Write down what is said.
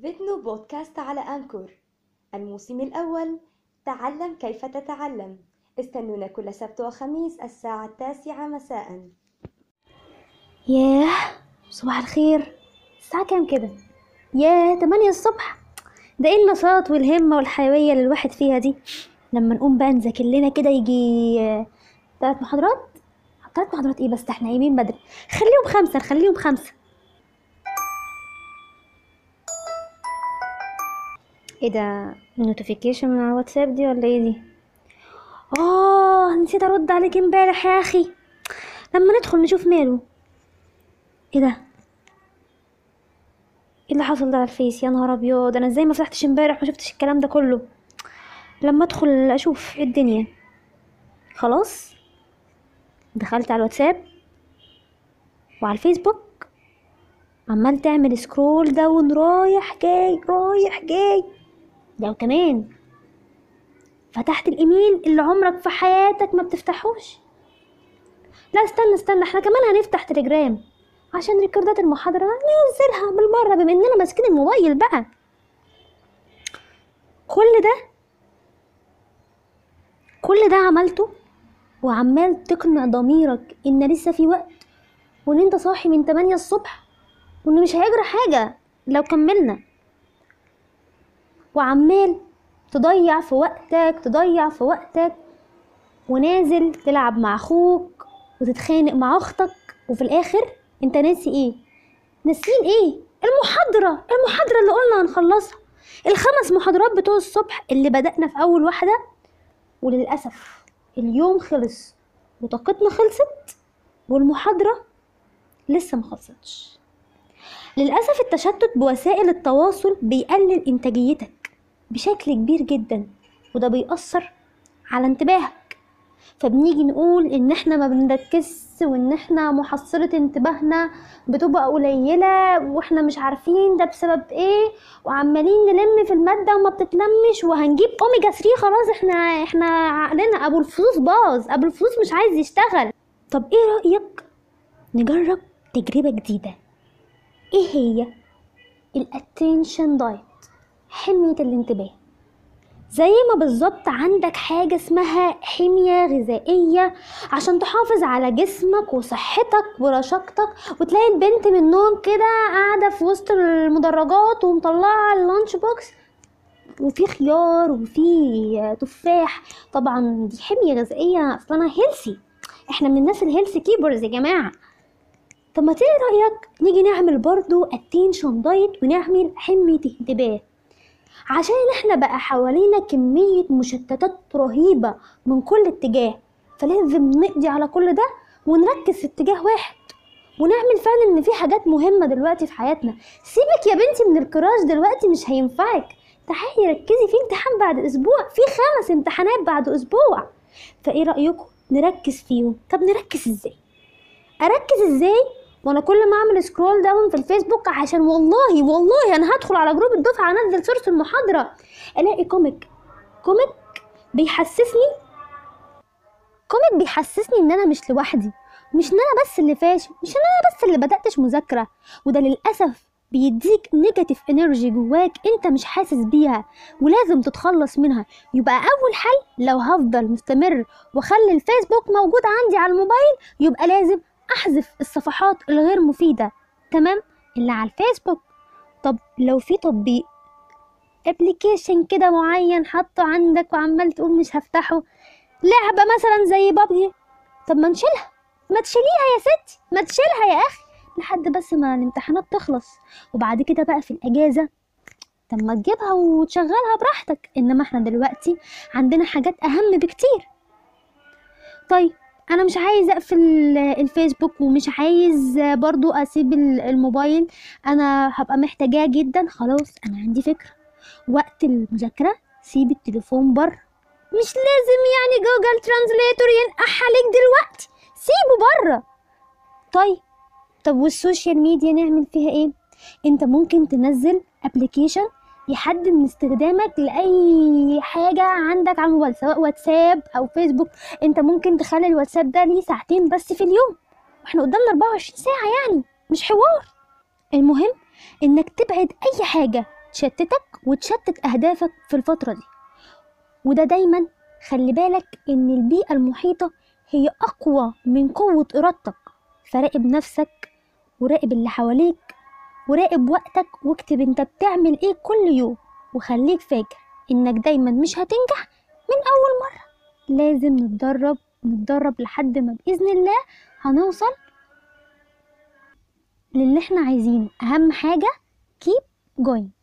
فيديو بودكاست على أنكور. الموسم الأول تعلم كيف تتعلم. استنونا كل سبت وخميس الساعة التاسعة مساء. ياه صباح الخير. الساعة كام كده؟ ياه تمانية الصبح. ده إيه النشاط والهمة والحيوية اللي الواحد فيها دي؟ لما نقوم بقى نذاكر لنا كده يجي تلات محاضرات؟ تلات محاضرات إيه بس؟ إحنا قايمين بدري. خليهم خمسة نخليهم خمسة. إيه ده؟ notification من على الواتساب دي ولا إيه دي؟ آه نسيت أرد عليك امبارح يا أخي. لما ندخل نشوف ماله. إيه ده؟ إيه اللي حصل ده على الفيس؟ يا نهار أبيض أنا إزاي ما فتحتش امبارح ما شفتش الكلام ده كله؟ لما أدخل أشوف إيه الدنيا؟ خلاص؟ دخلت على الواتساب وعلى الفيسبوك. عمال تعمل scroll down رايح جاي رايح جاي. ده وكمان فتحت الإيميل اللي عمرك في حياتك ما بتفتحوش. لا استنى استنى إحنا كمان هنفتح تليجرام عشان ريكوردات المحاضرة. ننزلها بالمرة بما إننا ماسكين الموبايل بقى. كل ده كل ده عملته وعمال تقنع ضميرك إن لسه في وقت وإن أنت صاحي من 8 الصبح وإن مش هيجرى حاجة لو كملنا. وعمال تضيع في وقتك تضيع في وقتك ونازل تلعب مع أخوك وتتخانق مع أختك وفي الآخر أنت ناسي إيه؟ ناسيين إيه؟ المحاضرة المحاضرة اللي قلنا هنخلصها. الخمس محاضرات بتوع الصبح اللي بدأنا في أول واحدة وللأسف اليوم خلص وطاقتنا خلصت والمحاضرة لسه ما للأسف التشتت بوسائل التواصل بيقلل إنتاجيتك. بشكل كبير جدا وده بيأثر على انتباهك. فبنيجي نقول إن إحنا ما بنركزش وإن إحنا محصلة انتباهنا بتبقى قليلة وإحنا مش عارفين ده بسبب إيه وعمالين نلم في المادة وما بتتلمش وهنجيب أوميجا 3 خلاص إحنا إحنا عقلنا أبو الفلوس باظ أبو الفلوس مش عايز يشتغل. طب إيه رأيك نجرب تجربة جديدة؟ إيه هي؟ ال attention diet حمية الانتباه. زي ما بالظبط عندك حاجة اسمها حمية غذائية عشان تحافظ على جسمك وصحتك ورشاقتك وتلاقي البنت من النوم كده قاعدة في وسط المدرجات ومطلعة ال lunch box. وفي خيار وفي تفاح. طبعا دي حمية غذائية أصلا healthy إحنا من الناس ال healthy keepers يا جماعة. طب ما تيجي رأيك نيجي نعمل برضو attention diet ونعمل حمية انتباه. عشان إحنا بقى حوالينا كمية مشتتات رهيبة من كل اتجاه فلازم نقضي على كل ده ونركز في اتجاه واحد ونعمل فعلا إن في حاجات مهمة دلوقتي في حياتنا. سيبك يا بنتي من ال crush دلوقتي مش هينفعك. تعالي ركزي في امتحان بعد أسبوع في خمس امتحانات بعد أسبوع. فإيه رأيكم نركز فيهم؟ طب نركز إزاي؟ أركز إزاي وأنا كل ما اعمل scroll down في الفيسبوك عشان والله والله أنا هدخل على group الدفعة انزل صوره المحاضرة الاقي comic comic بيحسسني comic بيحسسني ان أنا مش لوحدي مش ان أنا بس اللي فاشل مش ان أنا بس اللي بدأتش مذاكرة. وده للأسف بيديك negative energy جواك انت مش حاسس بيها ولازم تتخلص منها. يبقى أول حل لو هفضل مستمر واخلي الفيسبوك موجود عندي على الموبايل يبقى لازم أحذف الصفحات الغير مفيدة. تمام؟ اللي على الفيسبوك. طب لو في تطبيق. أبلكيشن كده معين حاطه عندك وعمال تقول مش هفتحه. لعبة مثلا زي بابجي. طب ما نشيلها. ما تشيليها يا ستي. ما تشيلها يا أخي. لحد بس ما الامتحانات تخلص. وبعد كده بقى في الأجازة. طب ما تجيبها وتشغلها براحتك. إنما إحنا دلوقتي عندنا حاجات أهم بكتير. طيب أنا مش عايز أقفل الفيسبوك ومش عايز برضو أسيب الموبايل. أنا هبقى محتاجاه جدا. خلاص أنا عندي فكرة. وقت المذاكرة سيب التليفون بره. مش لازم يعني Google Translator ينقح عليك دلوقتي. سيبه بره. طيب طب وال social media نعمل فيها إيه؟ أنت ممكن تنزل application يحدد من استخدامك لأي حاجة عندك على الموبايل سواء واتساب أو فيسبوك. أنت ممكن تخلي الواتساب ده ليه ساعتين بس في اليوم. وإحنا قدامنا 24 ساعة يعني مش حوار. المهم إنك تبعد أي حاجة تشتتك وتشتت أهدافك في الفترة دي. وده دايما خلي بالك إن البيئة المحيطة هي أقوى من قوة إرادتك. فراقب نفسك وراقب اللي حواليك وراقب وقتك واكتب انت بتعمل إيه كل يوم. وخليك فاكر انك دايما مش هتنجح من أول مرة. لازم نتدرب نتدرب لحد ما بإذن الله هنوصل للي إحنا عايزينه. أهم حاجة keep going.